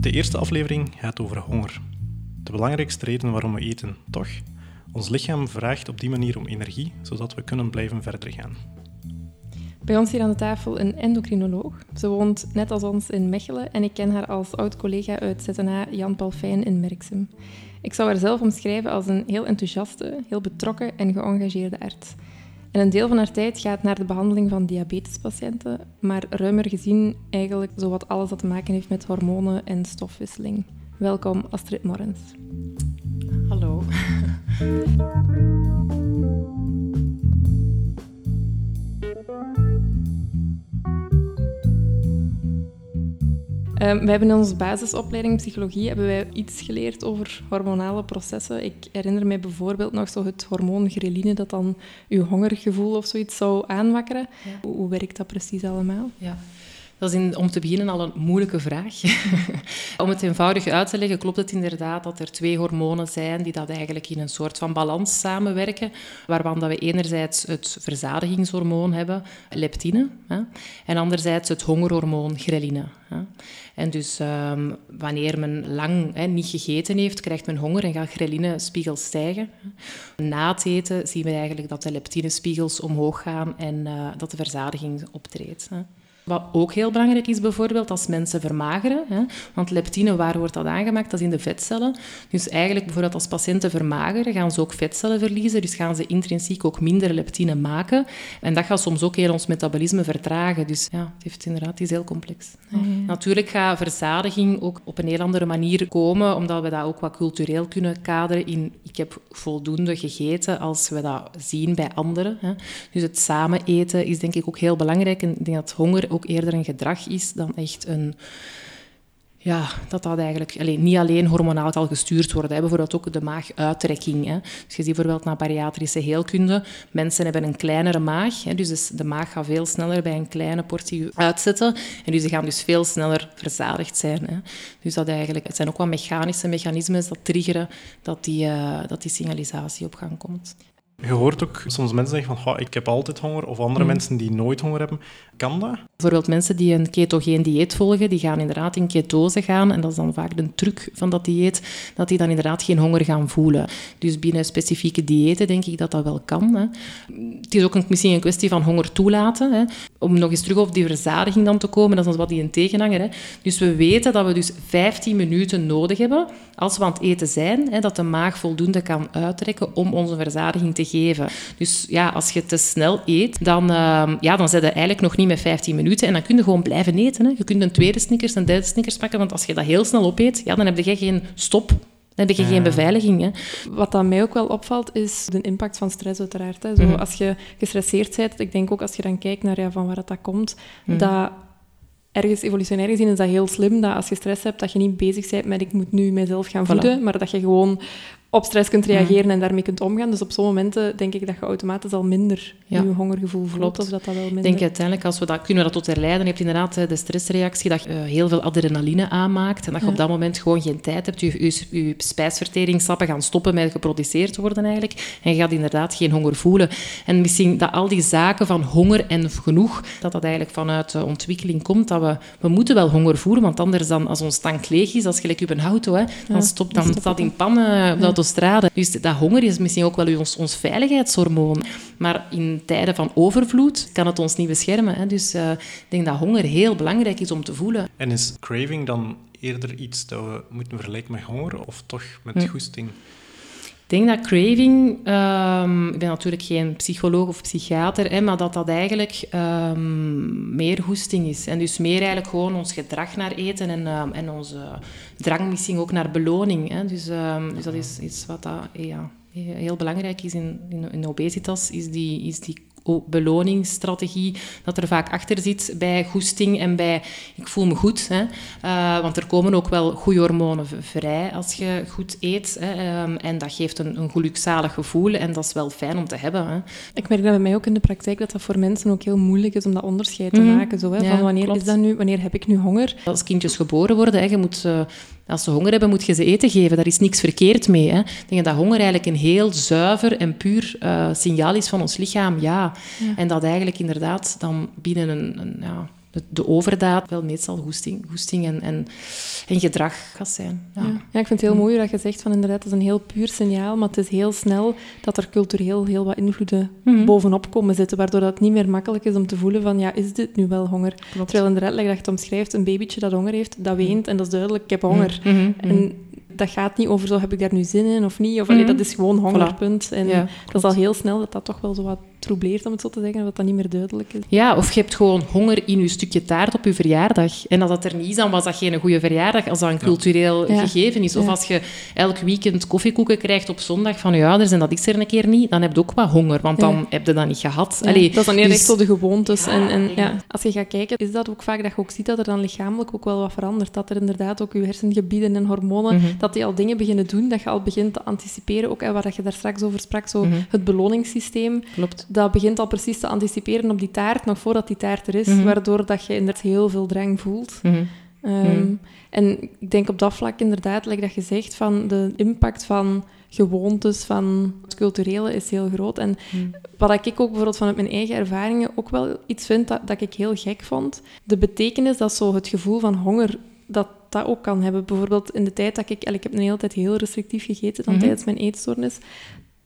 De eerste aflevering gaat over honger. De belangrijkste reden waarom we eten, toch? Ons lichaam vraagt op die manier om energie, zodat we kunnen blijven verder gaan. Bij ons hier aan de tafel een endocrinoloog. Ze woont net als ons in Mechelen en ik ken haar als oud-collega uit ZNA Jan Paul Fijn in Merksem. Ik zou haar zelf omschrijven als een heel enthousiaste, heel betrokken en geëngageerde arts. En een deel van haar tijd gaat naar de behandeling van diabetespatiënten, maar ruimer gezien eigenlijk zowat alles dat te maken heeft met hormonen en stofwisseling. Welkom Astrid Morens. Hallo. Um, we hebben in onze basisopleiding psychologie hebben wij iets geleerd over hormonale processen. Ik herinner mij bijvoorbeeld nog zo het hormoon ghreline dat dan uw hongergevoel of zoiets zou aanwakkeren. Hoe, hoe werkt dat precies allemaal? Ja. Dat is om te beginnen al een moeilijke vraag. om het eenvoudig uit te leggen, klopt het inderdaad dat er twee hormonen zijn die dat eigenlijk in een soort van balans samenwerken, waarvan dat we enerzijds het verzadigingshormoon hebben, leptine, hè, en anderzijds het hongerhormoon, ghreline. Hè. En dus um, wanneer men lang hè, niet gegeten heeft, krijgt men honger en gaat ghreline-spiegel stijgen. Na het eten zien we eigenlijk dat de leptinespiegels omhoog gaan en uh, dat de verzadiging optreedt. Hè. Wat ook heel belangrijk is bijvoorbeeld als mensen vermageren, hè, want leptine, waar wordt dat aangemaakt? Dat is in de vetcellen. Dus eigenlijk bijvoorbeeld als patiënten vermageren, gaan ze ook vetcellen verliezen, dus gaan ze intrinsiek ook minder leptine maken. En dat gaat soms ook heel ons metabolisme vertragen. Dus ja, het, heeft inderdaad, het is heel complex. Ja. Natuurlijk gaat verzadiging ook op een heel andere manier komen, omdat we dat ook wat cultureel kunnen kaderen in ik heb voldoende gegeten als we dat zien bij anderen. Hè. Dus het samen eten is denk ik ook heel belangrijk. En ik denk dat honger ook eerder een gedrag is dan echt een... Ja, dat dat eigenlijk alleen, niet alleen hormonaal kan gestuurd worden. Hè. Bijvoorbeeld ook de maaguittrekking. Hè. Dus je ziet bijvoorbeeld naar bariatrische heelkunde. Mensen hebben een kleinere maag. Hè, dus de maag gaat veel sneller bij een kleine portie uitzetten. En dus die gaan dus veel sneller verzadigd zijn. Hè. Dus dat eigenlijk, het zijn ook wat mechanische mechanismen dat triggeren dat die, uh, dat die signalisatie op gang komt. Je hoort ook soms mensen zeggen van oh, ik heb altijd honger, of andere mm. mensen die nooit honger hebben. Kan dat? Bijvoorbeeld mensen die een ketogeen dieet volgen, die gaan inderdaad in ketose gaan. En dat is dan vaak de truc van dat dieet, dat die dan inderdaad geen honger gaan voelen. Dus binnen specifieke diëten denk ik dat dat wel kan. Hè. Het is ook een, misschien een kwestie van honger toelaten. Hè. Om nog eens terug op die verzadiging dan te komen, dat is wat die een tegenhanger. Hè. Dus we weten dat we dus 15 minuten nodig hebben als we aan het eten zijn, hè, dat de maag voldoende kan uittrekken om onze verzadiging te geven. Dus ja, als je te snel eet, dan, uh, ja, dan zit je eigenlijk nog niet met 15 minuten en dan kun je gewoon blijven eten. Hè. Je kunt een tweede snickers, een derde snickers pakken, want als je dat heel snel opeet, ja, dan heb je geen stop. Dan heb je geen beveiliging. Hè. Wat aan mij ook wel opvalt, is de impact van stress uiteraard. Hè. Zo, mm -hmm. Als je gestresseerd bent, ik denk ook als je dan kijkt naar ja, van waar dat komt, mm -hmm. dat ergens evolutionair gezien is dat heel slim, dat als je stress hebt, dat je niet bezig bent met ik moet nu mezelf gaan voeden, voilà. maar dat je gewoon op stress kunt reageren mm. en daarmee kunt omgaan. Dus op zo'n momenten denk ik dat je automatisch al minder ja. je hongergevoel voelt. Of dat dat wel minder... Ik denk uiteindelijk, als we dat, kunnen we dat tot herleiden. Je hebt inderdaad de stressreactie dat je uh, heel veel adrenaline aanmaakt en dat je ja. op dat moment gewoon geen tijd hebt. Je, je, je spijsverteringssappen gaan stoppen met geproduceerd worden eigenlijk. En je gaat inderdaad geen honger voelen. En misschien dat al die zaken van honger en genoeg, dat dat eigenlijk vanuit de ontwikkeling komt. Dat we, we moeten wel honger voelen, want anders dan, als ons tank leeg is, als gelijk op een auto, hè, dan, stopt, dan staat dat in pan uh, autostrade. Dus dat honger is misschien ook wel ons, ons veiligheidshormoon. Maar in tijden van overvloed kan het ons niet beschermen. Hè. Dus uh, ik denk dat honger heel belangrijk is om te voelen. En is craving dan eerder iets dat we moeten vergelijken met honger of toch met hm. goesting? Denk dat craving, um, ik ben natuurlijk geen psycholoog of psychiater, hè, maar dat dat eigenlijk um, meer hoesting is. En dus meer eigenlijk gewoon ons gedrag naar eten en, um, en onze drang misschien ook naar beloning. Hè. Dus, dus dat is iets wat dat, ja, heel belangrijk is in, in, in obesitas, is die, is die beloningsstrategie dat er vaak achter zit bij goesting en bij ik voel me goed. Hè. Uh, want er komen ook wel goede hormonen vrij als je goed eet. Hè. Um, en dat geeft een, een gelukzalig gevoel en dat is wel fijn om te hebben. Hè. Ik merk dat bij mij ook in de praktijk dat dat voor mensen ook heel moeilijk is om dat onderscheid te mm. maken. Zo, hè, ja, van wanneer, klopt. is dat nu, wanneer heb ik nu honger? Als kindjes geboren worden, hè, je moet... Uh, als ze honger hebben, moet je ze eten geven. Daar is niks verkeerd mee. Hè. Ik denk dat honger eigenlijk een heel zuiver en puur uh, signaal is van ons lichaam. Ja. ja. En dat eigenlijk inderdaad dan binnen een, een ja, de, overdaad wel meestal goesting, goesting en, en, en gedrag gaat zijn. Ja. ja. ik vind het heel mooi dat je zegt van inderdaad, dat is een heel puur signaal, maar het is heel snel dat er cultureel heel wat invloeden mhm. bovenop komen zitten, waardoor dat niet meer makkelijk is om te voelen van, ja, is dit nu wel honger? Klopt. Terwijl inderdaad, dat je het omschrijft, een babytje dat honger heeft, dat weent en dat is duidelijk, ik heb honger. Mhm. En dat gaat niet over zo heb ik daar nu zin in of niet. Of, dat is gewoon hongerpunt. En dat is al heel snel dat dat toch wel zo wat troubleert, om het zo te zeggen, dat dat niet meer duidelijk is. Ja, of je hebt gewoon honger in je stukje taart op je verjaardag. En als dat er niet is, dan was dat geen goede verjaardag, als dat een cultureel gegeven is. Of als je elk weekend koffiekoeken krijgt op zondag van je ouders en dat is er een keer niet, dan heb je ook wat honger, want dan heb je dat niet gehad. Allee, dat is dan eerder dus... echt zo de gewoontes. En, en ja. als je gaat kijken, is dat ook vaak dat je ook ziet dat er dan lichamelijk ook wel wat verandert. Dat er inderdaad ook je hersengebieden en hormonen, mhm. dat die al dingen beginnen doen, dat je al begint te anticiperen, ook waar je daar straks over sprak, zo mhm. het beloningssysteem. Klopt dat begint al precies te anticiperen op die taart, nog voordat die taart er is, mhm. waardoor dat je inderdaad heel veel drang voelt. Mhm. Ehm, mhm. En ik denk op dat vlak inderdaad, like dat je zegt, van de impact van gewoontes, van het culturele is heel groot. En wat ik ook bijvoorbeeld vanuit mijn eigen ervaringen ook wel iets vind dat, dat ik heel gek vond, de betekenis dat zo het gevoel van honger dat dat ook kan hebben. Bijvoorbeeld in de tijd dat ik... Ik heb een hele tijd heel restrictief gegeten dan tijdens mijn eetstoornis.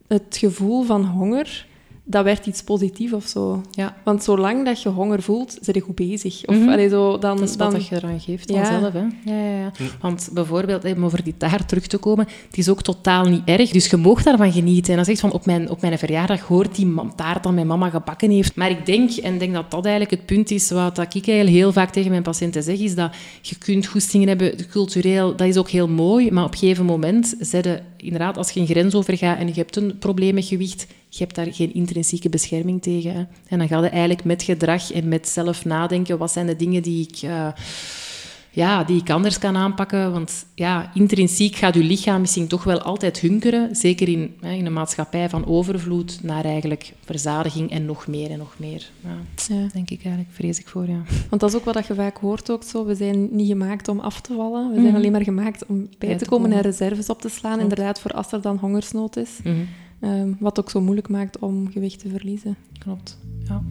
Het gevoel van honger dat werd iets positiefs of zo. Ja. Want zolang dat je honger voelt, zit je goed bezig. Of, mm zo, dan, dat is wat dan... je eraan geeft vanzelf. Ja. Hè? Ja, ja, ja. Want bijvoorbeeld, om over die taart terug te komen, het is ook totaal niet erg. Dus je mag daarvan genieten. En dan zegt van, op mijn, op mijn verjaardag hoort die taart dat mijn mama gebakken heeft. Maar ik denk, en denk dat dat eigenlijk het punt is, wat ik eigenlijk heel vaak tegen mijn patiënten zeg, is dat je kunt goestingen hebben, cultureel, dat is ook heel mooi, maar op een gegeven moment zetten inderdaad, als je een grens overgaat en je hebt een probleem met gewicht, je hebt daar geen intrinsieke bescherming tegen. Hè. En dan ga je eigenlijk met gedrag en met zelf nadenken, wat zijn de dingen die ik... Uh, ja, die ik anders kan aanpakken. Want ja, intrinsiek gaat je lichaam misschien toch wel altijd hunkeren. Zeker in, hè, in een maatschappij van overvloed naar eigenlijk verzadiging en nog meer en nog meer. Ja, ja. denk ik eigenlijk, vrees ik voor, ja. Want dat is ook wat je vaak hoort ook zo. We zijn niet gemaakt om af te vallen. We zijn mhm. alleen maar gemaakt om bij, te, komen, en reserves op te slaan. Inderdaad, voor als er dan hongersnood is. Mhm. Ehm, wat ook zo moeilijk maakt om gewicht te verliezen. Klopt, ja.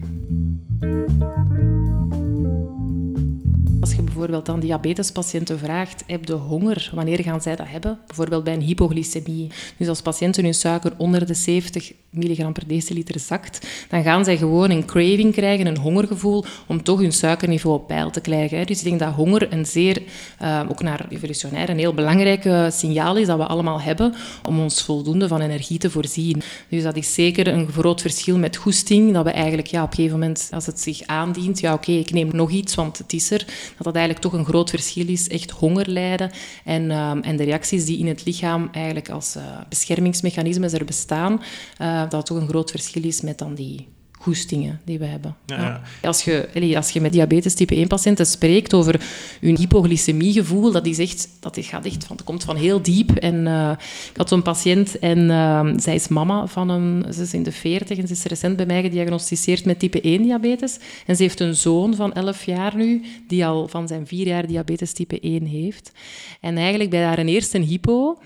Als je bijvoorbeeld aan diabetespatiënten vraagt, heb je honger? Wanneer gaan zij dat hebben? Bijvoorbeeld bij een hypoglycemie. Dus als patiënten hun suiker onder de 70 milligram per deciliter zakt, dan gaan zij gewoon een craving krijgen, een hongergevoel, om toch hun suikerniveau op peil te krijgen. Dus ik denk dat honger een zeer, uh, ook naar evolutionair, een heel belangrijk signaal is dat we allemaal hebben om ons voldoende van energie te voorzien. Dus dat is zeker een groot verschil met goesting, dat we eigenlijk ja, op een gegeven moment, als het zich aandient, ja oké, ik neem nog iets, want het is er, dat dat eigenlijk toch een groot verschil is, echt honger lijden en, ehm, en de reacties die in het lichaam eigenlijk als uh, beschermingsmechanismes er bestaan, uh, dat toch een groot verschil is met dan die goestingen die we hebben. Ja. Als, je, als je met diabetes type 1 patiënten spreekt over hun hypoglycemiegevoel, dat, is echt, dat gaat echt van, dat komt van heel diep. En, uh, ik had zo'n patiënt en uh, zij is mama van een, ze is in de 40 en ze is recent bij mij gediagnosticeerd met type 1 diabetes. En ze heeft een zoon van 11 jaar nu, die al van zijn 4 jaar diabetes type 1 heeft. En eigenlijk bij haar eerste hypo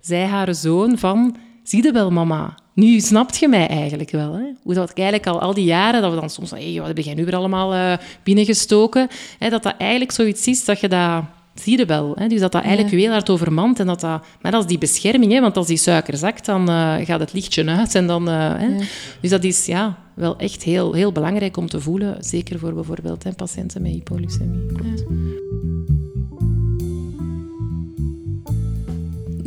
zei haar zoon van, zie je wel mama, nu snapt je mij eigenlijk wel. Hè? Hoe dat ik eigenlijk al al die jaren, dat we dan soms van, hey, wat heb jij nu weer allemaal uh, binnengestoken? Hè, dat dat eigenlijk zoiets is dat je dat... Zie je wel. Hè? Dus dat dat eigenlijk ja. heel hard overmand. En dat dat, maar dat is die bescherming. Hè? Want als die suiker zakt, dan uh, gaat het lichtje uit. En dan, uh, hè? Dus dat is ja, wel echt heel, heel belangrijk om te voelen. Zeker voor bijvoorbeeld hè, patiënten met hypoglycemie.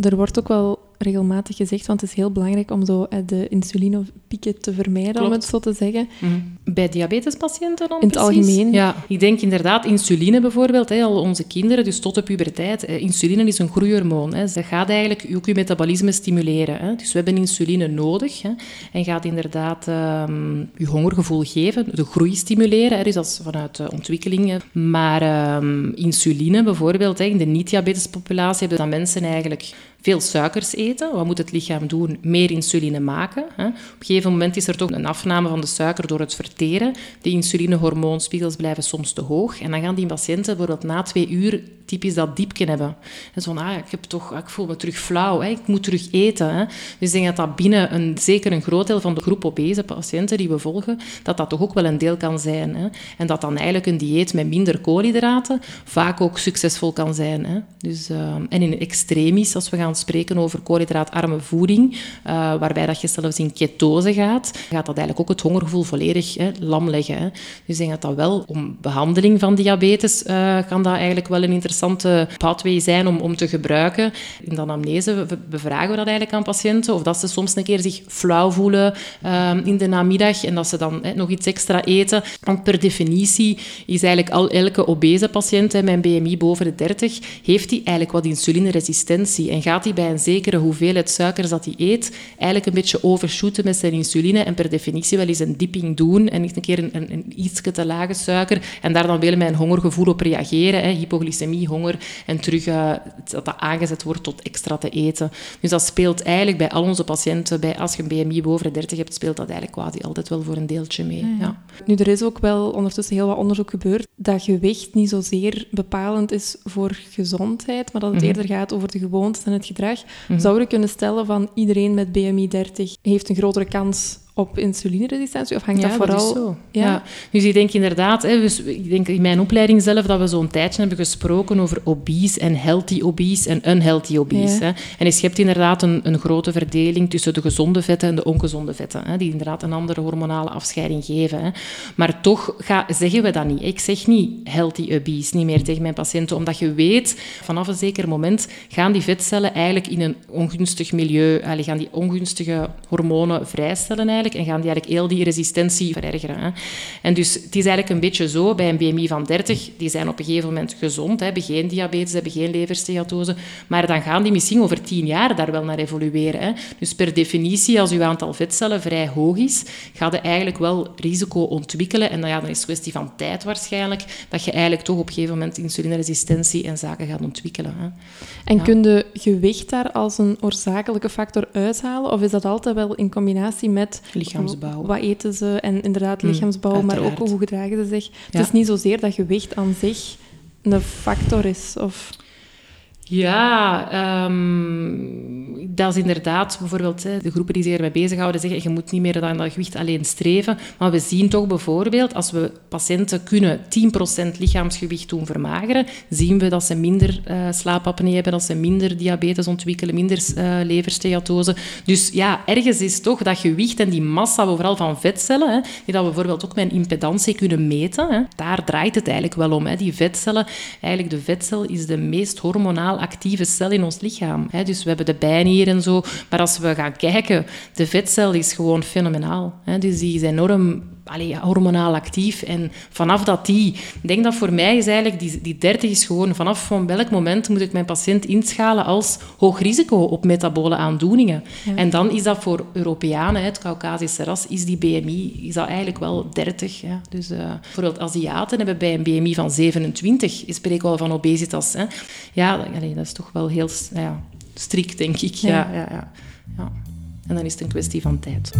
Er wordt ook wel regelmatig gezegd, want het is heel belangrijk om zo eh, de insulinepieken te vermijden, om het zo te zeggen. Mhm. Bij diabetespatiënten dan In het algemeen? Ja, ik denk inderdaad insuline bijvoorbeeld, hè, al onze kinderen, dus tot de puberteit. Insuline is een groeihormoon. Hè. Dat gaat eigenlijk ook je metabolisme stimuleren. Hè. Dus we hebben insuline nodig hè, en gaat inderdaad um, je hongergevoel geven, de groei stimuleren, hè, dus dat is vanuit de ontwikkeling. Maar um, insuline bijvoorbeeld, hè, in de niet-diabetespopulatie hebben dan mensen eigenlijk veel suikers eten. Wat moet het lichaam doen? Meer insuline maken. Hè. Op een gegeven moment is er toch een afname van de suiker door het verteren. De insulinehormoonspiegels blijven soms te hoog. En dan gaan die patiënten bijvoorbeeld na twee uur typisch dat diepje hebben. En zo ah, ik, heb toch, ik voel me terug flauw, hè. ik moet terug eten. Hè. Dus ik denk dat dat binnen een, zeker een groot deel van de groep obese patiënten die we volgen, dat dat toch ook wel een deel kan zijn. Hè. En dat dan eigenlijk een dieet met minder koolhydraten vaak ook succesvol kan zijn. Hè. Dus, uh, en in extremis, als we gaan spreken over koolhydraatarme voeding, uh, waarbij dat je zelfs in ketose gaat, gaat dat eigenlijk ook het hongergevoel volledig hè, lam leggen. Hè. Dus ik denk dat dat wel, om behandeling van diabetes, uh, kan dat eigenlijk wel een interessante pathway zijn om, om te gebruiken. In de anamnese bevragen we dat eigenlijk aan patiënten, of dat ze soms een keer zich flauw voelen uh, in de namiddag en dat ze dan hè, nog iets extra eten. Want per definitie is eigenlijk al elke obese patiënt met een BMI boven de 30, heeft die eigenlijk wat insulineresistentie en gaat hij bij een zekere hoeveelheid suikers dat hij eet, eigenlijk een beetje overshooten met zijn insuline en per definitie wel eens een dipping doen en een keer een, een, een iets te lage suiker en daar dan wel met een hongergevoel op reageren, hè, hypoglycemie, honger en terug uh, dat dat aangezet wordt tot extra te eten. Dus dat speelt eigenlijk bij al onze patiënten, bij, als je een BMI boven de 30 hebt, speelt dat eigenlijk quasi altijd wel voor een deeltje mee. Ja. Nu, er is ook wel ondertussen heel wat onderzoek gebeurd dat gewicht niet zozeer bepalend is voor gezondheid, maar dat het mhm. eerder gaat over de gewoontes en het gedrag. Mm Zouden we kunnen stellen van iedereen met BMI 30 heeft een grotere kans op insulineresistentie? Of hangt ja, dat vooral... Dat zo. Ja. ja. Dus ik denk inderdaad, hè, dus ik denk in mijn opleiding zelf dat we zo'n tijdje hebben gesproken over obese en healthy obese en unhealthy obese. Hè. En je hebt inderdaad een, een, grote verdeling tussen de gezonde vetten en de ongezonde vetten, hè, die inderdaad een andere hormonale afscheiding geven. Hè. Maar toch ga, zeggen we dat niet. Ik zeg niet healthy obese, niet meer tegen mijn patiënten, omdat je weet, vanaf een zeker moment gaan die vetcellen eigenlijk in een ongunstig milieu, gaan die ongunstige hormonen vrijstellen eigenlijk en gaan die eigenlijk heel die resistentie verergeren. Hè. En dus het is eigenlijk een beetje zo, bij een BMI van 30, die zijn op een gegeven moment gezond, hè, hebben geen diabetes, hebben geen leversteatose, maar dan gaan die misschien over tien jaar daar wel naar evolueren. Hè. Dus per definitie, als uw aantal vetcellen vrij hoog is, gaat je eigenlijk wel risico ontwikkelen en dan, ja, dan is het kwestie van tijd waarschijnlijk, dat je eigenlijk toch op een gegeven moment insulineresistentie en zaken gaat ontwikkelen. Hè. En kun je gewicht daar als een oorzakelijke factor uithalen, of is dat altijd wel in combinatie met Lichaamsbouw. Wat eten ze? En inderdaad, mm, lichaamsbouw, maar ook hoe gedragen ze zich. Het is niet zozeer dat gewicht aan zich een factor is. Of... Ja, um, dat is inderdaad bijvoorbeeld de groepen die zich ermee bezighouden zeggen je moet niet meer aan dat gewicht alleen streven. Maar we zien toch bijvoorbeeld, als we patiënten kunnen 10% lichaamsgewicht doen vermageren, zien we dat ze minder uh, slaapapnee hebben, dat ze minder diabetes ontwikkelen, minder uh, leversteatose. Dus ja, ergens is toch dat gewicht en die massa, vooral van vetcellen, hè, die dat we bijvoorbeeld ook met een impedantie kunnen meten, hè, daar draait het eigenlijk wel om. Hè. Die vetcellen, eigenlijk de vetcel is de meest hormonaal actieve cel in ons lichaam. Dus we hebben de bijnier en zo. Maar als we gaan kijken, de vetcel is gewoon fenomenaal. Dus die is enorm allee, hormonaal actief. En vanaf dat die... Ik denk dat voor mij is eigenlijk... Die, die 30 is gewoon... Vanaf van welk moment moet ik mijn patiënt inschalen als hoog risico op metabole aandoeningen. En dan is dat voor Europeanen, het Caucasische ras, is die BMI is dat eigenlijk wel 30. Ja. Dus uh, bijvoorbeeld Aziaten hebben bij een BMI van 27, spreken we al van obesitas. Hè. Ja, allee, dat is toch wel heel ja, strikt, denk ik. Ja. Ja, ja, ja. En dan is het een kwestie van tijd.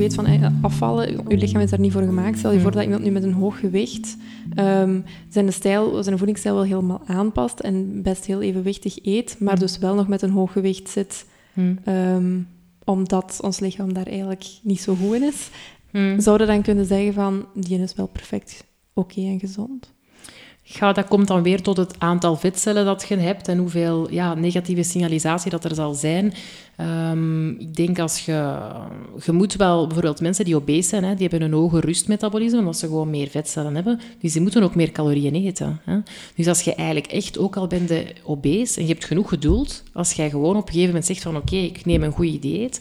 Weet van eh, afvallen, je lichaam is daar niet voor gemaakt. Stel je mm. voor dat iemand nu met een hoog gewicht um, zijn, stijl, zijn voedingsstijl wel helemaal aanpast en best heel evenwichtig eet, maar mm. dus wel nog met een hoog gewicht zit, mm. Ehm, omdat ons lichaam daar eigenlijk niet zo goed in is. Zouden dan kunnen zeggen van, die is wel perfect oké en gezond? Ja, dat komt dan weer tot het aantal vetcellen dat je hebt en hoeveel ja, negatieve signalisatie dat er zal zijn. Um, ik denk als je... Je moet wel... Bijvoorbeeld mensen die obese zijn, hè, die hebben een hoger rustmetabolisme, omdat ze gewoon meer vetcellen hebben. Dus die moeten ook meer calorieën eten. Hè. Dus als je eigenlijk echt, ook al bent de obese en je hebt genoeg geduld, als jij gewoon op een gegeven moment zegt van oké, ik neem een goede dieet,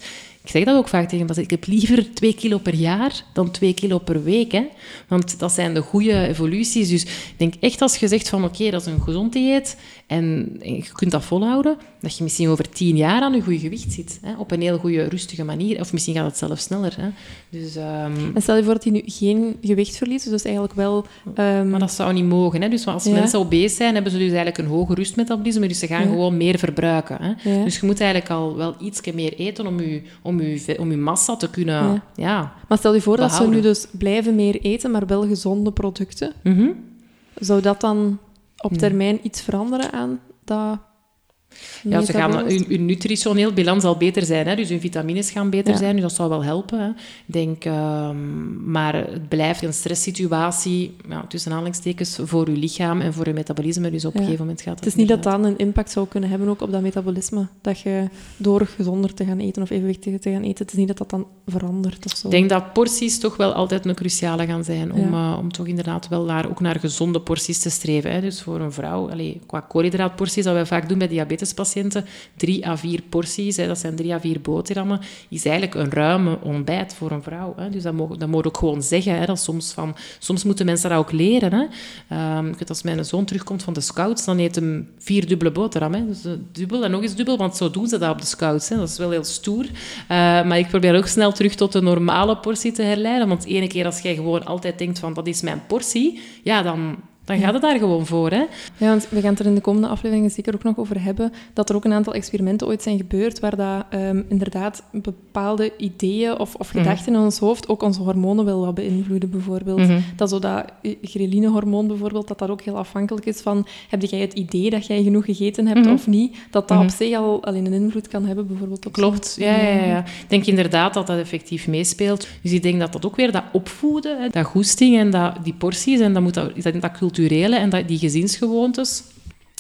ik zeg dat ook vaak tegen mensen. Ik heb liever twee kilo per jaar dan twee kilo per week. Hè? Want dat zijn de goede evoluties. Dus ik denk echt als je zegt van oké, dat is een gezond dieet en, je kunt dat volhouden, dat je misschien over tien jaar aan je goede gewicht zit. Hè? Op een heel goede, rustige manier. Of misschien gaat het zelfs sneller. Hè? Dus, ehm, En stel je voor dat hij nu geen gewicht verliest, dus eigenlijk wel... Um... Maar dat zou niet mogen. Hè? Dus als mensen obese zijn, hebben ze dus eigenlijk een hoge rustmetabolisme, dus ze gaan gewoon meer verbruiken. Hè? Dus je moet eigenlijk al wel iets meer eten om je, om je, om je massa te kunnen ja. Maar stel je voor dat ze nu dus blijven meer eten, maar wel gezonde producten. Mhm. Zou dat dan op termijn iets veranderen aan dat ja, ze gaan, hun, nutritioneel balans zal beter zijn, hè, dus hun vitamines gaan beter zijn, dus dat zou wel helpen. Hè. Denk, um, maar het blijft een stresssituatie, ja, tussen aanhalingstekens, voor je lichaam en voor je metabolisme, dus op een gegeven moment gaat het Het is niet dat dat een impact zou kunnen hebben ook op dat metabolisme, dat je door gezonder te gaan eten of evenwichtiger te gaan eten, het is niet dat dat dan verandert of zo. Ik denk dat porties toch wel altijd een cruciale gaan zijn, om, uh, om toch inderdaad wel naar, ook naar gezonde porties te streven. Hè. Dus voor een vrouw, allez, qua koolhydraatporties, dat wij vaak doen bij diabetes, diabetespatiënten, drie à vier porties, dat zijn drie à vier boterhammen, is eigenlijk een ruime ontbijt voor een vrouw. Hè. Dus dat moet, dat ook gewoon zeggen. Hè, soms, van, soms moeten mensen dat ook leren. Hè. Um, als mijn zoon terugkomt van de scouts, dan eet hem vier dubbele boterham. Hè. Dus, uh, dubbel en nog eens dubbel, want zo doen ze dat op de scouts. Hè. Dat is wel heel stoer. Uh, maar ik probeer ook snel terug tot de normale portie te herleiden. Want ene keer als jij gewoon altijd denkt van dat is mijn portie, ja, dan, dan gaat het daar gewoon voor. Hè? Ja, want we gaan het er in de komende afleveringen zeker ook nog over hebben, dat er ook een aantal experimenten ooit zijn gebeurd waar dat, um, inderdaad bepaalde ideeën of, of mhm. gedachten in ons hoofd ook onze hormonen wel wat beïnvloeden, bijvoorbeeld. Mm Dat zo dat ghrelinehormoon bijvoorbeeld, dat dat ook heel afhankelijk is van, heb jij het idee dat jij genoeg gegeten hebt mhm. of niet? Dat dat op mhm. zich al, al een invloed kan hebben, bijvoorbeeld. Op Klopt, ja, ja, ja. Ik denk inderdaad dat dat effectief meespeelt. Dus ik denk dat dat ook weer dat opvoeden, dat goesting en dat, die porties, en dat moet dat, dat, dat en dat, die gezinsgewoontes.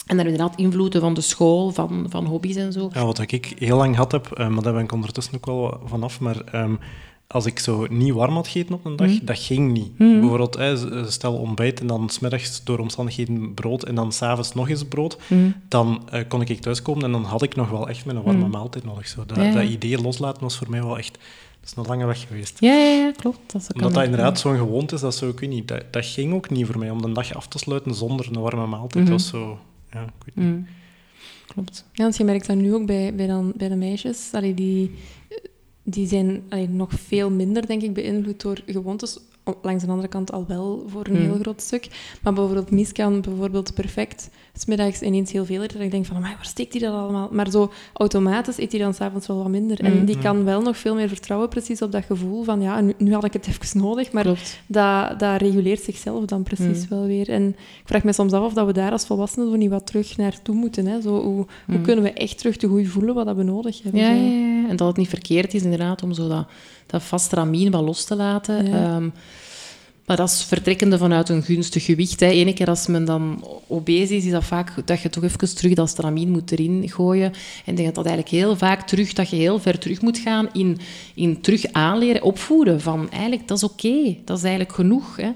En dan inderdaad invloeden van de school, van, van hobby's en zo. Ja, wat ik heel lang had heb, uh, maar daar ben ik ondertussen ook wel vanaf, maar ehm, als ik zo niet warm had gegeten op een dag, mhm. dat ging niet. Mhm. Bijvoorbeeld, eh, stel ontbijt en dan smiddags door omstandigheden brood en dan s'avonds nog eens brood, mhm. dan uh, kon ik thuiskomen en dan had ik nog wel echt mijn warme maaltijd nodig. Zo. Dat, dat idee loslaten was voor mij wel echt is een lange weg geweest. Ja, ja, ja klopt. Dat is Omdat dat inderdaad zo'n gewoonte is, dat, zo, ik weet niet, dat, dat ging ook niet voor mij, om de dag af te sluiten zonder een warme maaltijd. Mm was zo... Ja, ik weet niet. Mhm. Klopt. Ja, want je merkt dat nu ook bij, bij, dan, bij de meisjes. Allee, die, die zijn allee, nog veel minder, denk ik, beïnvloed door gewoontes langs de andere kant al wel voor een heel mm. groot stuk. Maar bijvoorbeeld Mies kan bijvoorbeeld perfect smiddags ineens heel veel eten. Dat ik denk van, waar steekt hij dat allemaal? Maar zo automatisch eet hij dan s'avonds wel wat minder. En die mm. kan wel nog veel meer vertrouwen precies op dat gevoel van, ja, nu, nu had ik het even nodig, maar dat, dat reguleert zichzelf dan precies mm. wel weer. En ik vraag me soms af of dat we daar als volwassenen zo niet wat terug naartoe moeten. Hè? Zo, hoe, hoe kunnen we echt terug te goed voelen wat dat we nodig hebben? Ja, ja, ja, en dat het niet verkeerd is inderdaad om zo dat, dat vast ramien wat los te laten. Ehm, maar dat is vertrekkende vanuit een gunstig gewicht. Eén keer als men dan obese is, is dat vaak dat je toch even terug dat stramien moet erin gooien. En ik denk dat dat eigenlijk heel vaak terug, dat je heel ver terug moet gaan in, in terug aanleren, opvoeden. Van eigenlijk, dat is oké, dat is eigenlijk genoeg. Hè.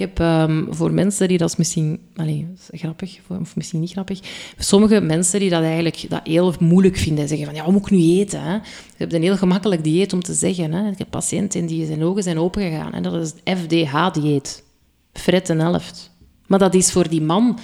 Heb um, voor mensen die dat is misschien allez, grappig, of misschien niet grappig, sommige mensen die dat eigenlijk dat heel moeilijk vinden, zeggen van ja, wat moet ik nu eten? Hè? Je hebt een heel gemakkelijk dieet om te zeggen. Hè? Ik heb patiënten die zijn ogen zijn opengegaan en dat is het FDH-dieet, fret een helft. Maar dat is voor die man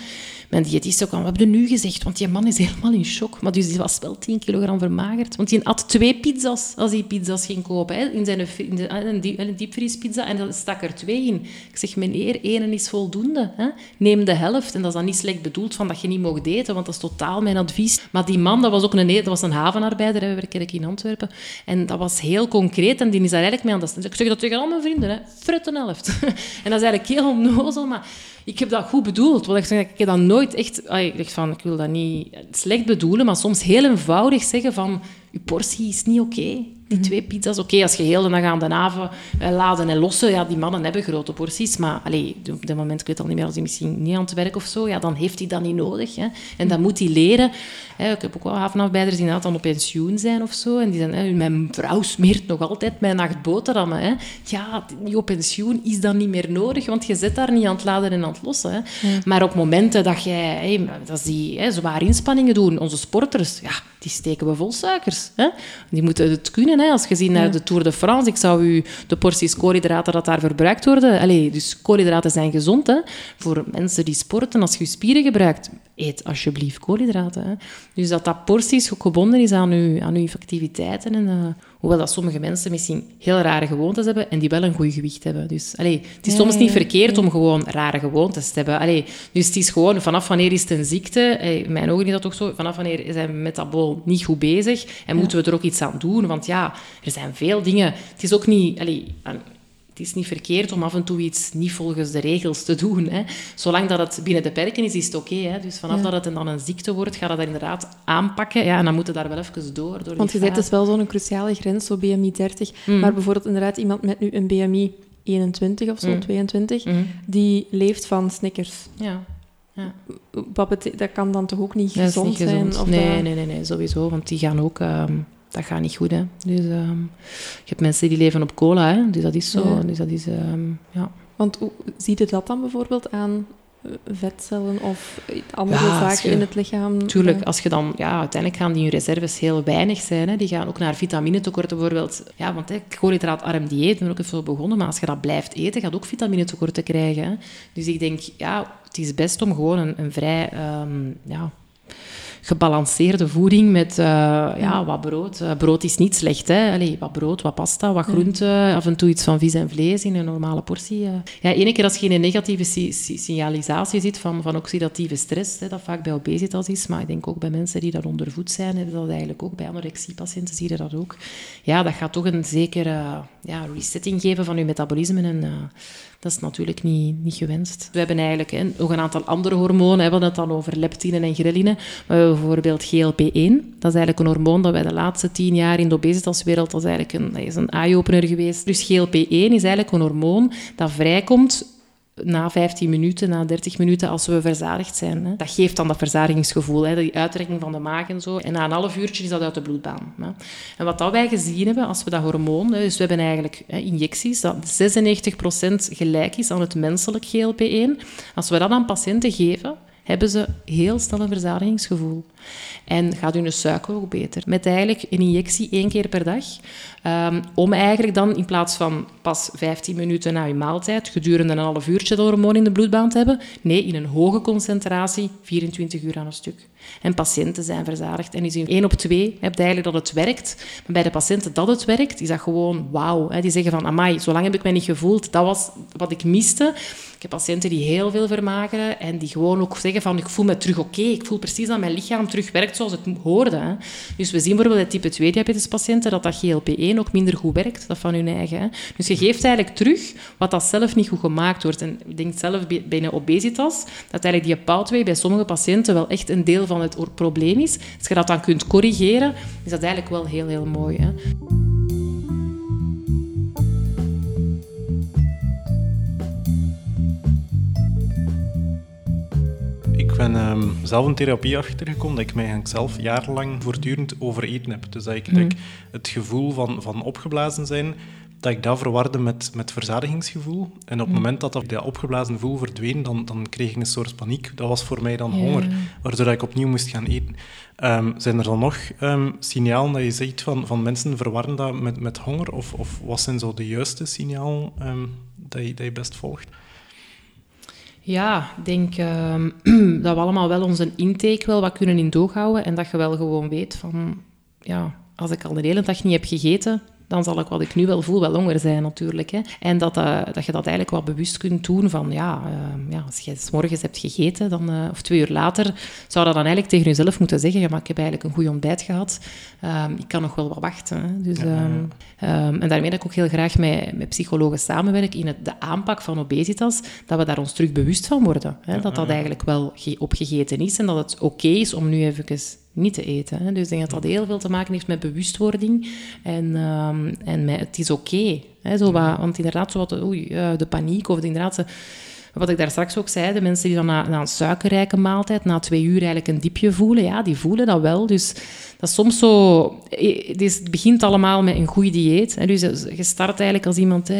mijn diëtist ook al, wat hebben nu gezegd? Want die man is helemaal in shock. Maar dus die was wel 10 kilogram vermagerd. Want die had twee pizza's als hij pizza's ging kopen. Hè, in zijn in de, een, diepvriespizza. En dan stak er twee in. Ik zeg, meneer, één is voldoende. Hè. Neem de helft. En dat is dan niet slecht bedoeld van dat je niet mocht eten. Want dat is totaal mijn advies. Maar die man, dat was ook een, dat was een havenarbeider. Hè, we werken in Antwerpen. En dat was heel concreet. En die is daar eigenlijk mee aan de stand. Ik zeg dat tegen al mijn vrienden. Hè. Fret een helft. en dat is eigenlijk heel onnozel. Maar ik heb dat goed bedoeld. Want ik, zeg, ik heb dat nooit echt... Ik dacht van, ik wil dat niet slecht bedoelen, maar soms heel eenvoudig zeggen van... Je portie is niet oké. Die twee pizza's, oké, als je heel de dag aan de haven eh, laden en lossen, ja, die mannen hebben grote porties, maar allee, op dit moment, ik weet al niet meer, als hij misschien niet aan het werk of zo, ja, dan heeft hij dat niet nodig. Hè. En dan moet hij leren. Hè. Ik heb ook wel havenafbeiders die dan op pensioen zijn of zo, en die zeggen, hè, mijn vrouw smeert nog altijd mijn nacht boterhammen. Hè. Ja, die op pensioen is dat niet meer nodig, want je zit daar niet aan het laden en aan het lossen. Hè. Maar op momenten dat jij, hè, dat die zware inspanningen doen, onze sporters, ja, die steken we vol suikers. Hè. Die moeten het kunnen. Hè. Als je ziet naar de Tour de France, ik zou u de porties koolhydraten dat daar verbruikt worden... Allez, dus koolhydraten zijn gezond hè, voor mensen die sporten. Als je je spieren gebruikt, eet alsjeblieft koolhydraten. Hè. Dus dat dat porties gebonden is aan je, aan uw activiteiten. En, uh, hoewel dat sommige mensen misschien heel rare gewoontes hebben en die wel een goed gewicht hebben. Dus allez, het is soms niet verkeerd om gewoon rare gewoontes te hebben. Allez, dus het is gewoon, vanaf wanneer is het een ziekte? In mijn ogen is dat toch zo. Vanaf wanneer zijn we metabool niet goed bezig en moeten we er ook iets aan doen? Want ja, er zijn veel dingen. Het is ook niet... Allez, het is niet verkeerd om af en toe iets niet volgens de regels te doen. Hè. Zolang dat het binnen de perken is, is het oké. dus vanaf dat het dan een ziekte wordt, gaat het dat inderdaad aanpakken. Ja, en dan moet je daar wel even door. door Want je zet dus wel zo'n cruciale grens, zo BMI 30. Mm. Maar bijvoorbeeld inderdaad iemand met nu een BMI 21 of zo, 22, mm. mm. die leeft van Snickers. Ja. Ja. dat kan dan toch ook niet gezond, zijn? Of nee, nee, nee, nee, sowieso. Want die gaan ook... Ehm, dat gaat niet goed. Hè. Dus um, je hebt mensen die leven op cola, hè. dus dat is zo. Dus dat is, um, ja. Want hoe ziet je dat dan bijvoorbeeld aan eh, vetcellen of andere zaken in het lichaam? Tuurlijk, als je dan... Ja, uiteindelijk gaan die reserves heel weinig zijn. Hè. Die gaan ook naar vitamine-tekorten bijvoorbeeld. Ja, want hè, koolhydraatarm dieet, ben ook even begonnen, maar als je dat blijft eten, gaat ook vitamine-tekorten krijgen. Hè. Dus ik denk, ja, het is best om gewoon een, een vrij... Um, ja, gebalanceerde voeding met uh, ja, wat brood. Uh, brood is niet slecht, hè. Allee, wat brood, wat pasta, wat groente, af en toe iets van vis en vlees in een normale portie. Uh. Ja, ene keer als je in een negatieve si signalisatie zit van, van oxidatieve stress, hè, dat vaak bij obesitas is, maar ik denk ook bij mensen die daar ondervoed zijn, hebben dat eigenlijk ook. Bij anorexie-patiënten zie je dat ook. Ja, dat gaat toch een zekere ja, resetting geven van je metabolisme en dat is natuurlijk niet, niet gewenst. We hebben eigenlijk nog een aantal andere hormonen. We hebben het dan over leptine en ghreline. We hebben bijvoorbeeld GLP-1. Dat is eigenlijk een hormoon dat wij de laatste tien jaar in de obesitaswereld... Dat eigenlijk een, is een eye-opener geweest. Dus GLP-1 is eigenlijk een hormoon dat vrijkomt na 15 minuten, na 30 minuten, als we verzadigd zijn. Hè. Dat geeft dan dat verzadigingsgevoel, hè, die uittrekking van de maag en zo. En na een half uurtje is dat uit de bloedbaan. Hè. En wat dat wij gezien hebben, als we dat hormoon... Hè, dus we hebben eigenlijk injecties dat 96% gelijk is aan het menselijk GLP-1. Als we dat aan patiënten geven, hebben ze heel snel een verzadigingsgevoel. En gaat hun suiker ook beter. Met eigenlijk een injectie één keer per dag. Um, om eigenlijk dan in plaats van pas 15 minuten na je maaltijd gedurende een half uurtje de hormoon in de bloedbaan te hebben, nee, in een hoge concentratie 24 uur aan een stuk. En patiënten zijn verzadigd. En je ziet één op twee hebt eigenlijk dat het werkt. Maar bij de patiënten dat het werkt, is dat gewoon wauw. Die zeggen van, amai, zo lang heb ik mij niet gevoeld. Dat was wat ik miste. Ik heb patiënten die heel veel vermageren en die gewoon ook zeggen van, ik voel me terug oké. Ik voel precies dat mijn lichaam terug werkt zoals het hoorde. Hè. Dus we zien bijvoorbeeld bij type 2 diabetespatiënten dat dat GLP-1 ook minder goed werkt, dat van hun eigen. Hè. Dus je geeft eigenlijk terug wat dat zelf niet goed gemaakt wordt. En ik denk zelf binnen obesitas, dat eigenlijk die pathway bij sommige patiënten wel echt een deel van het probleem is. Als je dat dan kunt corrigeren, is dat eigenlijk wel heel, heel mooi. Hè. Ik ben um, zelf een therapie achtergekomen dat ik mij zelf jarenlang voortdurend overeten heb. Dus dat ik mm. het gevoel van, van opgeblazen zijn, dat ik dat verwarde met, met verzadigingsgevoel. En op het mm. moment dat dat, opgeblazen gevoel verdween, dan, dan kreeg ik een soort paniek. Dat was voor mij dan honger, waardoor ik opnieuw moest gaan eten. Um, zijn er dan nog um, signalen dat je zegt van, van mensen verwarren dat met, met honger? Of, of wat zijn zo de juiste signalen dat, je, dat je best volgt? Ja, ik denk ehm, dat we allemaal wel onze intake wel wat kunnen in doog houden en dat je wel gewoon weet van, ja, als ik al de hele dag niet heb gegeten, dan zal ik wat ik nu wel voel wel honger zijn natuurlijk. Hè. En dat, uh, dat je dat eigenlijk wat bewust kunt doen van, ja, uh, ja als je s morgens hebt gegeten, dan, uh, of twee uur later, zou dat dan eigenlijk tegen jezelf moeten zeggen, ja, maar ik heb eigenlijk een goed ontbijt gehad, ehm, ik kan nog wel wat wachten. Hè. Dus, ja, um, en daarmee dat ik ook heel graag met, met psychologen samenwerk in het, de aanpak van obesitas, dat we daar ons terug bewust van worden. Hè, dat dat eigenlijk wel opgegeten is en dat het oké is om nu even niet te eten. Hè. Dus ik denk dat dat heel veel te maken heeft met bewustwording en, um, en met, het is oké. Okay, want inderdaad, zo wat, oei, de paniek of inderdaad Wat ik daar straks ook zei, de mensen die dan na, een suikerrijke maaltijd, na twee uur eigenlijk een diepje voelen, ja, die voelen dat wel. Dus dat is soms zo... Het begint allemaal met een goed dieet. Dus je start eigenlijk als iemand,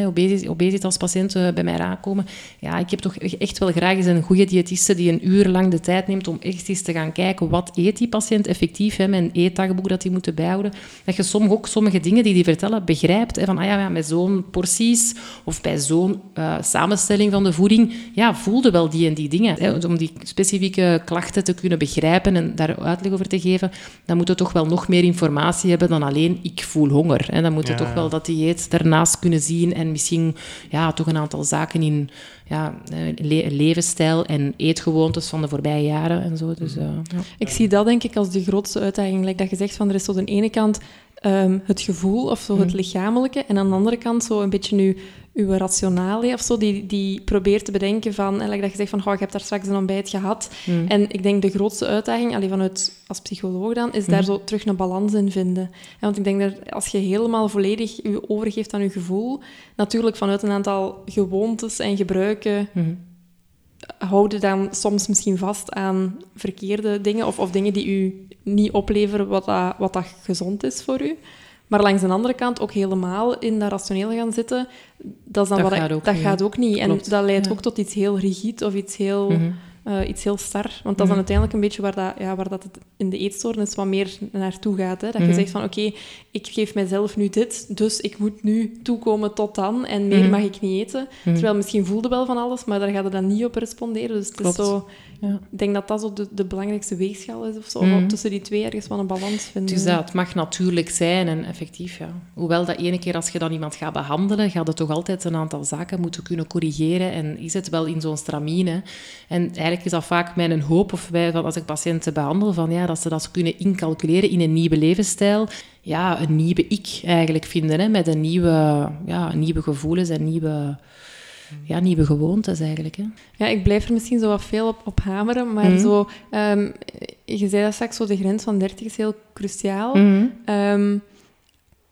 obesitas-patiënten bij mij aankomen. Ja, ik heb toch echt wel graag eens een goede diëtiste die een uur lang de tijd neemt om echt eens te gaan kijken wat eet die patiënt effectief, hè, met een eetdagboek dat die moeten bijhouden. Dat je soms ook sommige dingen die die vertellen begrijpt. Hè, van, ah ja, met zo'n porties of bij zo'n uh, samenstelling van de voeding, ja, voelde wel die en die dingen. Hè, om die specifieke klachten te kunnen begrijpen en daar uitleg over te geven, dan moet het toch wel nog meer informatie hebben dan alleen ik voel honger. En dan moet je toch wel dat dieet daarnaast kunnen zien en misschien ja, toch een aantal zaken in ja, le levensstijl en eetgewoontes van de voorbije jaren en zo. Dus, uh, ja. Ik zie dat denk ik als de grootste uitdaging. Like dat je zegt van er is tot de ene kant um, het gevoel of zo het mm. lichamelijke en aan de andere kant zo een beetje nu uw rationale of zo, die, die probeert te bedenken van, en dat je zegt van, oh, ik heb daar straks een ontbijt gehad. Mm. En ik denk de grootste uitdaging, alleen vanuit als psycholoog dan, is daar mm. zo terug een balans in vinden. En want ik denk dat als je helemaal volledig je overgeeft aan je gevoel, natuurlijk vanuit een aantal gewoontes en gebruiken, mm. houden dan soms misschien vast aan verkeerde dingen of, of dingen die u niet opleveren wat dat, wat dat gezond is voor u. Maar langs de andere kant ook helemaal in dat rationeel gaan zitten, dat, is dan dat, wat gaat, ook dat niet. gaat ook niet. En dat leidt ook tot iets heel rigide of iets heel, mm iets heel star. Want dat is dan mhm. uiteindelijk een beetje waar, dat, ja, waar dat het in de eetstoornis wat meer naartoe gaat. Hè? Dat je mhm. zegt van, oké, ik geef mijzelf nu dit, dus ik moet nu toekomen tot dan en meer mhm. mag ik niet eten. Terwijl misschien voelde wel van alles, maar daar gaat het dan niet op responderen. Dus het is zo ja. Ik denk dat dat zo de, de belangrijkste weegschaal is, of zo, mm. tussen die twee ergens van een balans vinden. Dus dat, het mag natuurlijk zijn en effectief, ja. Hoewel dat ene keer als je dan iemand gaat behandelen, gaat het toch altijd een aantal zaken moeten kunnen corrigeren en is het wel in zo'n stramine. En eigenlijk is dat vaak mijn hoop, of wij, als ik patiënten behandel, van, ja, dat ze dat kunnen incalculeren in een nieuwe levensstijl ja, een nieuwe ik eigenlijk vinden, hè, met een nieuwe, ja, nieuwe gevoelens en nieuwe ja, nieuwe gewoontes eigenlijk. Hè. Ja, ik blijf er misschien zo wat veel op, op hameren, maar mhm. zo, um, je zei dat straks, zo de grens van 30 is heel cruciaal. Mm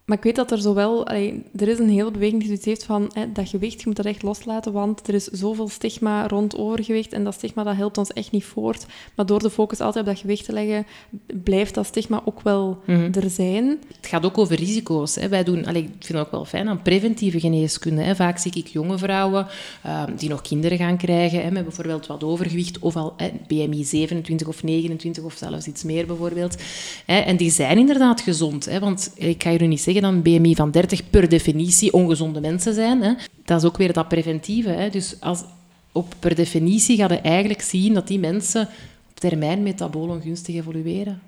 maar ik weet dat er zowel... Allee, er is een hele beweging die zoiets heeft van hè, dat gewicht, je moet dat echt loslaten, want er is zoveel stigma rond overgewicht en dat stigma dat helpt ons echt niet voort. Maar door de focus altijd op dat gewicht te leggen, blijft dat stigma ook wel mhm. er zijn. Het gaat ook over risico's. Hè. Wij doen, allee, ik vind het ook wel fijn aan preventieve geneeskunde. Hè. Vaak zie ik jonge vrouwen uh, die nog kinderen gaan krijgen, hè, met bijvoorbeeld wat overgewicht, of al hè, BMI 27 of 29 of zelfs iets meer bijvoorbeeld. Hè. En die zijn inderdaad gezond, hè, want ik ga jullie niet zeggen zeggen dan BMI van 30 per definitie ongezonde mensen zijn. Hè. Dat is ook weer dat preventieve. Hè. Dus als, op, per definitie ga je eigenlijk zien dat die mensen op termijn metabool ongunstig evolueren.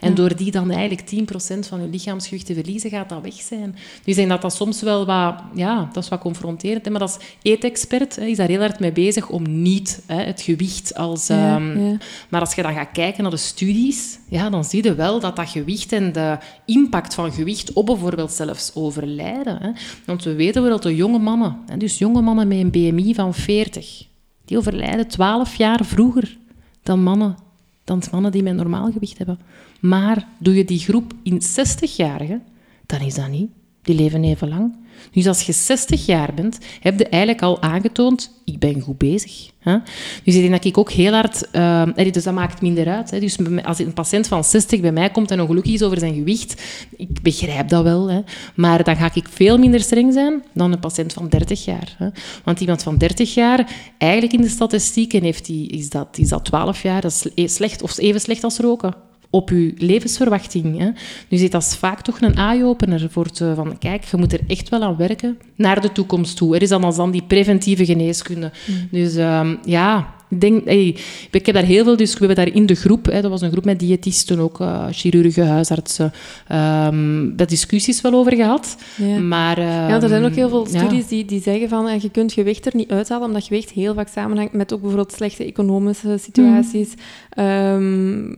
En door die dan eigenlijk 10% van je lichaamsgewicht te verliezen, gaat dat weg zijn. Dus ik denk dat dat soms wel wat, ja, dat is wat confronterend. Hè? Maar als eetexpert is daar heel hard mee bezig om niet hè, het gewicht als... Ehm, maar als je dan gaat kijken naar de studies, ja, dan zie je wel dat dat gewicht en de impact van gewicht op bijvoorbeeld zelfs overlijden. Hè? Want we weten wel dat de jonge mannen, hè, dus jonge mannen met een BMI van 40, die overlijden 12 jaar vroeger dan mannen dan mannen die met normaal gewicht hebben. Maar doe je die groep in 60-jarigen, dan is dat niet. Die leven even lang. Dus als je 60 jaar bent, heb je eigenlijk al aangetoond, ik ben goed bezig. Hè? Dus ik dat ik ook heel hard... Uh, dus dat maakt minder uit. Hè? Dus als een patiënt van 60 bij mij komt en ongelukkig is over zijn gewicht, ik begrijp dat wel. Hè? Maar dan ga ik veel minder streng zijn dan een patiënt van 30 jaar. Hè? Want iemand van 30 jaar, eigenlijk in de statistieken heeft die, is, dat, is dat 12 jaar, dat is slecht, of even slecht als roken op je levensverwachting. Hè. Dus dat is vaak toch een eye-opener voor te, van, kijk, je moet er echt wel aan werken naar de toekomst toe. Er is dan als dan die preventieve geneeskunde. Mm. Dus um, ja, ik denk, hey, ik heb daar heel veel, dus we hebben daar in de groep, hè, dat was een groep met diëtisten, ook uh, chirurgen, huisartsen, um, daar discussies wel over gehad. Ja. Maar, um, ja, er zijn ook heel veel studies die, die zeggen van uh, je kunt gewicht er niet uithalen, omdat gewicht heel vaak samenhangt met ook bijvoorbeeld slechte economische situaties. Mm.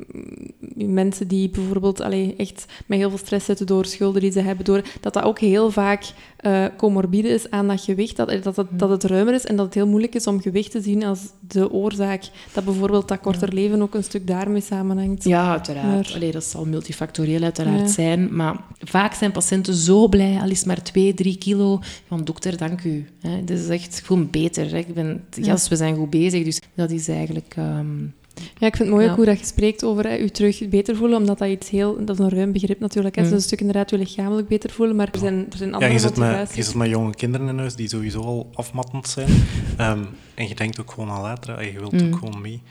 mensen die bijvoorbeeld allee, echt met heel veel stress zitten door schulden die ze hebben, door, dat dat ook heel vaak uh, comorbide is aan dat gewicht, dat, dat, het, dat het ruimer is en dat het heel moeilijk is om gewicht te zien als de oorzaak. Dat bijvoorbeeld dat korter leven ook een stuk daarmee samenhangt. Ja, uiteraard. Maar... dat zal multifactorieel uiteraard zijn. Maar vaak zijn patiënten zo blij, al is maar 2, 3 kilo. Van dokter, dank u. Hè. Dit is echt gewoon beter. Hè. Ik ben, yes, we zijn goed bezig. Dus dat is eigenlijk... Um, ja, ik vind het mooi ook hoe dat je spreekt over hè, je terug beter voelen, omdat dat iets heel... Dat is een ruim begrip natuurlijk. Het is mm. een stuk inderdaad je lichamelijk beter voelen, maar er zijn, er zijn andere ja, je zit, met, je zit met jonge kinderen in huis die sowieso al afmattend zijn. um, en je denkt ook gewoon aan later je wilt mm. ook gewoon mee.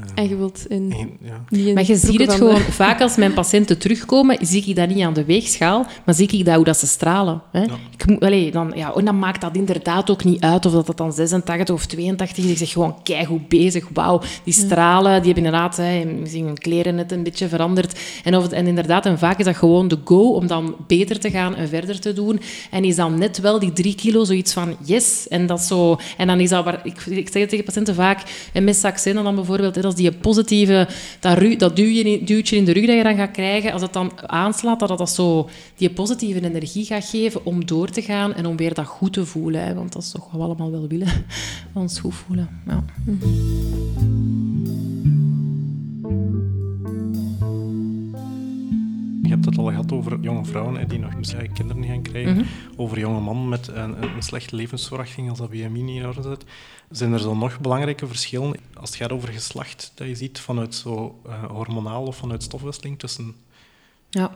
Uh, en je wilt in, ja. Maar je ziet het gewoon, vaak als mijn patiënten terugkomen, zie ik dat niet aan de weegschaal, maar zie ik dat hoe dat ze stralen. Hè. Ja. Ik moet, allez, dan, ja, en dan maakt dat inderdaad ook niet uit of dat, dat dan 86 of 82 is. Ik zeg gewoon, keigoed bezig, wauw. Die stralen, die hebben inderdaad, hè, misschien hun kleren net een beetje veranderd. En, of het, en inderdaad, en vaak is dat gewoon de go om dan beter te gaan en verder te doen. En is dan net wel die drie kilo zoiets van, yes. En, dat zo, en dan is dat, waar, ik, ik zeg het tegen patiënten vaak, en met Saxena dan bijvoorbeeld, dat als die positieve, dat, dat duwtje in de rug dat je dan gaat krijgen, als het dan aanslaat, dat dat zo die positieve energie gaat geven om door te gaan en om weer dat goed te voelen. Hè, want dat is toch wat we allemaal wel willen, ons goed voelen. Ja. Je hebt het al gehad over jonge vrouwen die nog misschien kinderen gaan krijgen. Mhm. Over jonge mannen met een, een, slechte levensverwachting als dat BMI niet in orde zit. Zijn er zo nog belangrijke verschillen als het gaat over geslacht dat je ziet vanuit zo uh, hormonaal of vanuit stofwisseling tussen ja.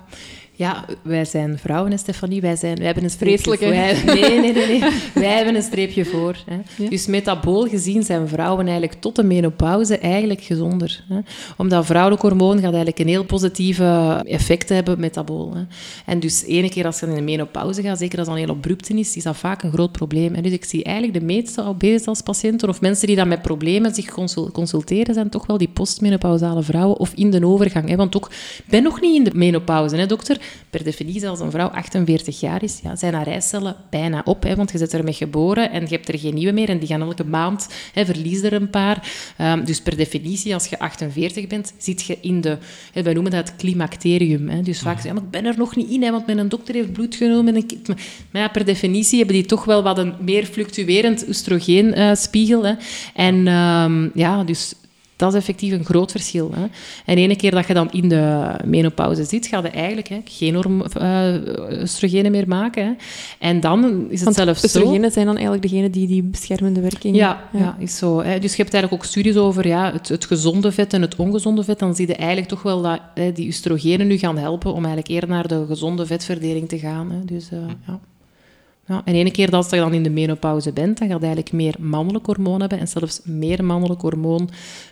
Ja, wij zijn vrouwen, Stefanie. Wij, zijn, wij hebben een streepje voor. Wij, nee, nee, nee, nee. wij hebben een streepje voor. Hè. Dus metabool gezien zijn vrouwen eigenlijk tot de menopauze eigenlijk gezonder. Hè. Omdat vrouwelijk hormoon gaat eigenlijk een heel positieve effect hebben, metabool. Hè. En dus ene keer als je in de menopauze gaat, zeker als dat heel abrupt is, is dat vaak een groot probleem. En dus ik zie eigenlijk de meeste obesitas-patiënten of mensen die dan met problemen zich consulteren, zijn toch wel die postmenopausale vrouwen of in de overgang. Hè. Want ook, ik ben nog niet in de menopauze pauze, hè, dokter? Per definitie, als een vrouw 48 jaar is, ja, zijn haar rijcellen bijna op, hè, want je zit ermee geboren en je hebt er geen nieuwe meer en die gaan elke maand, hè, verlies er een paar. Um, dus per definitie, als je 48 bent, zit je in de, hè, wij noemen dat climacterium. Hè. Dus vaak zeggen ja, maar ik ben er nog niet in, hè, want mijn dokter heeft bloed genomen. En ik, maar ja, per definitie hebben die toch wel wat een meer fluctuerend oestrogeenspiegel. Uh, en um, ja, dus dat is effectief een groot verschil. Hè. En ene keer dat je dan in de menopauze zit, ga je eigenlijk hè, geen uh, oestrogenen meer maken. Hè. En dan is het Want zelfs oestrogenen zijn dan eigenlijk degene die die beschermende werking... Ja, ja. is zo. Hè. Dus je hebt eigenlijk ook studies over ja, het, het, gezonde vet en het ongezonde vet. Dan zie je eigenlijk toch wel dat hè, die oestrogenen nu gaan helpen om eigenlijk eerder naar de gezonde vetverdeling te gaan. Hè. Dus uh, ja. En ene keer dat je dan in de menopauze bent, dan gaat eigenlijk meer mannelijk hormoon hebben en zelfs meer mannelijk hormoon.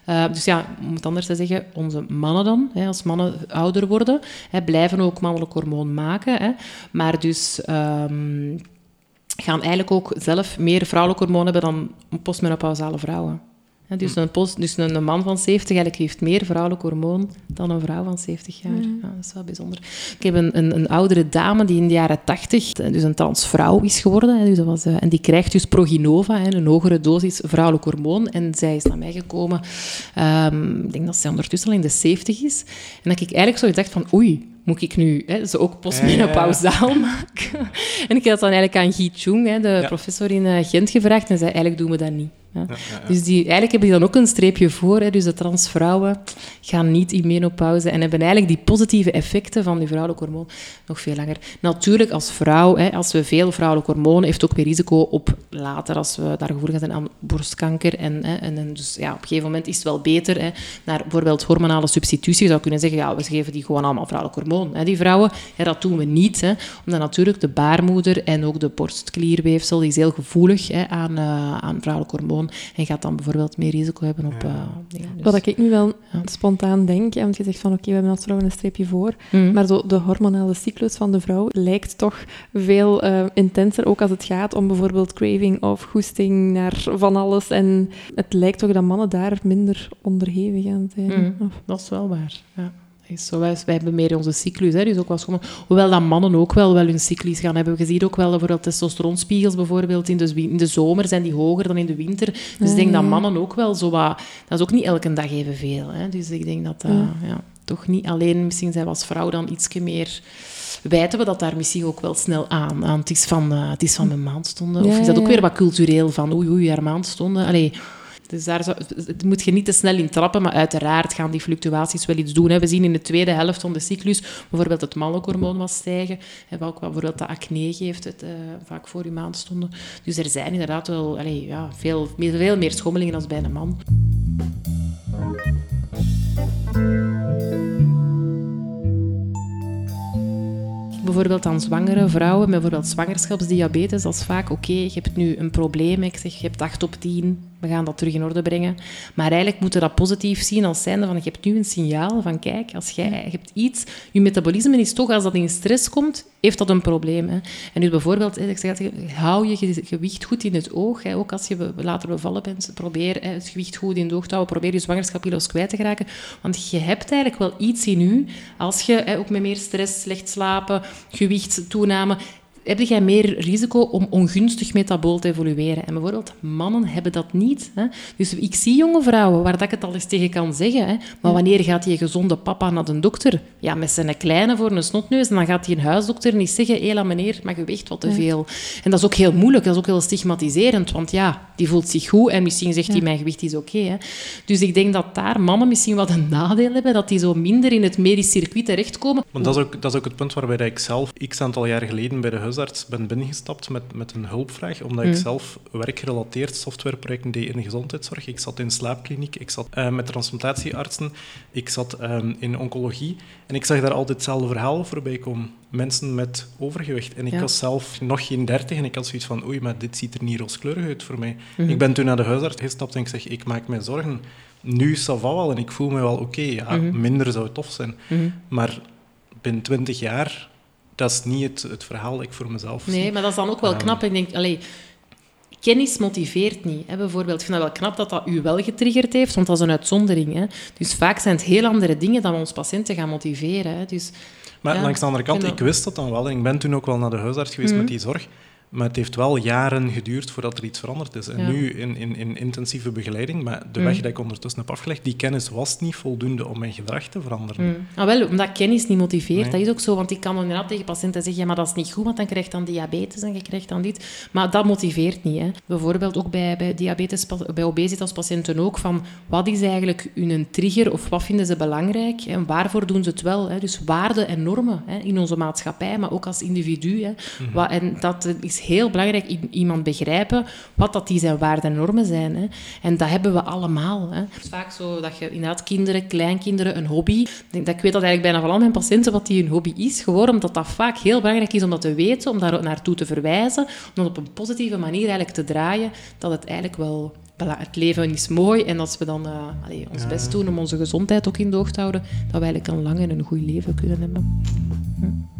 Uh, dus ja, om het anders te zeggen, onze mannen dan, hè, als mannen ouder worden, hè, blijven ook mannelijk hormoon maken. Hè, maar dus um, gaan eigenlijk ook zelf meer vrouwelijk hormoon hebben dan postmenopausale vrouwen dus, een post, dus een, man van 70 eigenlijk heeft meer vrouwelijk hormoon dan een vrouw van 70 jaar. Ja, dat is wel bijzonder. Ik heb een, een, een, oudere dame die in de jaren 80 dus een transvrouw is geworden. Dus dat was, eh, en die krijgt dus proginova, een hogere dosis vrouwelijk hormoon. En zij is naar mij gekomen, um, ik denk dat zij ondertussen al in de 70 is. En dat ik eigenlijk zo gedacht van, oei, moet ik nu hè, ze ook postmenopausaal maken? en ik had dan eigenlijk aan Guy Chung, hè, de professor in eh, Gent, gevraagd. En zei, eigenlijk doen we dat niet. Dus die, eigenlijk hebben die dan ook een streepje voor. Hè. Dus de transvrouwen gaan niet in menopauze en hebben eigenlijk die positieve effecten van die vrouwelijk hormoon nog veel langer. Natuurlijk, als vrouw, hè, als we veel vrouwelijk hormoon, heeft ook meer risico op later, als we daar gevoelig zijn aan borstkanker. En, hè, en, dus ja, op een gegeven moment is het wel beter hè, naar bijvoorbeeld hormonale substitutie. Je zou kunnen zeggen, ja, we geven die gewoon allemaal vrouwelijk hormoon, hè, die vrouwen. Ja, dat doen we niet, hè, omdat natuurlijk de baarmoeder en ook de borstklierweefsel die is heel gevoelig hè, aan, uh, aan vrouwelijk hormoon en gaat dan bijvoorbeeld meer risico hebben op uh, dingen. Dus, Wat ik nu wel spontaan denk, want je zegt van oké, we hebben als vrouw een streepje voor, mhm. maar zo de hormonale cyclus van de vrouw lijkt toch veel uh, intenser, ook als het gaat om bijvoorbeeld craving of goesting naar van alles. En het lijkt toch dat mannen daar minder onderhevig aan zijn. Mhm. Dat is wel waar, ja is zo, wij, hebben meer onze cyclus. Hè, dus ook wel schoon, hoewel dat mannen ook wel, wel hun cyclus gaan hebben. Je ziet ook wel bijvoorbeeld testosteronspiegels bijvoorbeeld in de, in de zomer zijn die hoger dan in de winter. Dus ik denk dat mannen ook wel zo wat... Dat is ook niet elke dag evenveel. Hè. Dus ik denk dat dat ja. toch niet alleen... Misschien zijn we als vrouw dan iets meer wijten we dat daar misschien ook wel snel aan. aan het, is van, uh, het is van mijn maandstonden. Of is dat ook weer wat cultureel van oei, oei, haar maandstonden. Allee, Dus daar zou, moet je niet te snel in trappen, maar uiteraard gaan die fluctuaties wel iets doen. Hè. We zien in de tweede helft van de cyclus bijvoorbeeld het mannelijk hormoon wat stijgen, en wat bijvoorbeeld de acne geeft, het, uh, vaak voor je maandstonden. Dus er zijn inderdaad wel ja, veel, veel meer schommelingen als bij een man. bijvoorbeeld aan zwangere vrouwen met bijvoorbeeld zwangerschapsdiabetes, dat is vaak oké, je hebt nu een probleem, ik zeg, je hebt 8 op 10, we gaan dat terug in orde brengen. Maar eigenlijk moeten we dat positief zien als zijnde van, je hebt nu een signaal van, kijk, als jij je hebt iets, je metabolisme is toch, als dat in stress komt, heeft dat een probleem. Hè. En nu bijvoorbeeld, ik zeg, hou je gewicht goed in het oog. Hè. Ook als je later bevallen bent, probeer het gewicht goed in het oog te houden, probeer je zwangerschapkilo's kwijt te geraken. Want je hebt eigenlijk wel iets in u, als je ook met meer stress, slecht slapen, gewichtstoename, heb jij meer risico om ongunstig metabool te evolueren. En bijvoorbeeld mannen hebben dat niet. Hè. Dus ik zie jonge vrouwen waar dat ik het al eens tegen kan zeggen. Hè. Maar wanneer gaat die gezonde papa naar de dokter? Ja, met zijn kleine voor een snotneus. En dan gaat die een huisdokter niet zeggen... Hela meneer, maar je weegt wat te veel. En dat is ook heel moeilijk. Dat is ook heel stigmatiserend. Want ja, die voelt zich goed en misschien zegt hij mijn gewicht is oké. dus ik denk dat daar mannen misschien wat een nadeel hebben. Dat die zo minder in het medisch circuit terechtkomen. Want dat is ook, dat is ook het punt waarbij ik zelf x aantal jaar geleden bij de huis huisarts ben binnengestapt met, met een hulpvraag, omdat ik mm. zelf werkgerelateerd softwareprojecten deed in de gezondheidszorg. Ik zat in slaapkliniek, ik zat uh, met transplantatieartsen, ik zat um, in oncologie en ik zag daar altijd hetzelfde verhaal voorbij komen. Mensen met overgewicht. En ik was zelf nog geen dertig en ik had zoiets van, oei, maar dit ziet er niet rooskleurig uit voor mij. Mm Ik ben toen naar de huisarts gestapt en ik zeg, ik maak mij zorgen. Nu is dat wel en ik voel me wel oké. Ja, mhm. minder zou tof zijn. Mhm. Maar binnen twintig jaar dat is niet het, het verhaal dat ik voor mezelf Nee, maar dat is dan ook wel um, knap. Ik denk, allee, kennis motiveert niet. Hè? Bijvoorbeeld, ik vind dat wel knap dat dat u wel getriggerd heeft, want dat is een uitzondering. Hè? Dus vaak zijn het heel andere dingen dan ons patiënten gaan motiveren. Hè? Dus, maar langs de andere kant, ik wist dat dan wel. En ik ben toen ook wel naar de huisarts geweest mhm. met die zorg. Maar het heeft wel jaren geduurd voordat er iets veranderd is. En nu in, in, in, intensieve begeleiding, maar de weg mm. die ik ondertussen heb afgelegd, die kennis was niet voldoende om mijn gedrag te veranderen. Mm. Ah, wel, omdat kennis niet motiveert, dat is ook zo. Want ik kan inderdaad tegen patiënten zeggen, ja, maar dat is niet goed, want dan krijg je dan diabetes en je krijgt dan dit. Maar dat motiveert niet. Hè. Bijvoorbeeld ook bij, bij diabetes, bij obesitaspatiënten ook, van wat is eigenlijk hun trigger of wat vinden ze belangrijk en waarvoor doen ze het wel. Hè. Dus waarden en normen hè, in onze maatschappij, maar ook als individu. Hè. Mhm. en dat is heel belangrijk, iemand begrijpen wat dat die zijn waarden en normen zijn. Hè. En dat hebben we allemaal. Hè. Het is vaak zo dat je inderdaad kinderen, kleinkinderen, een hobby... Ik, denk, dat ik weet dat eigenlijk bijna van al mijn patiënten wat die hun hobby is, gewoon omdat dat vaak heel belangrijk is om dat te weten, om daar naartoe te verwijzen, om dat op een positieve manier eigenlijk te draaien, dat het eigenlijk wel het leven is mooi en als we dan uh, ons best doen om onze gezondheid ook in de oog te houden, dat we eigenlijk een lang en een goed leven kunnen hebben. Hm.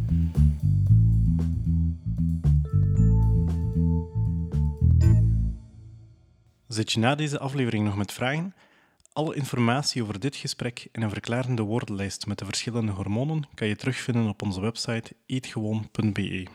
Zit je na deze aflevering nog met vragen? Alle informatie over dit gesprek en een verklarende woordenlijst met de verschillende hormonen kan je terugvinden op onze website eetgewoon.be.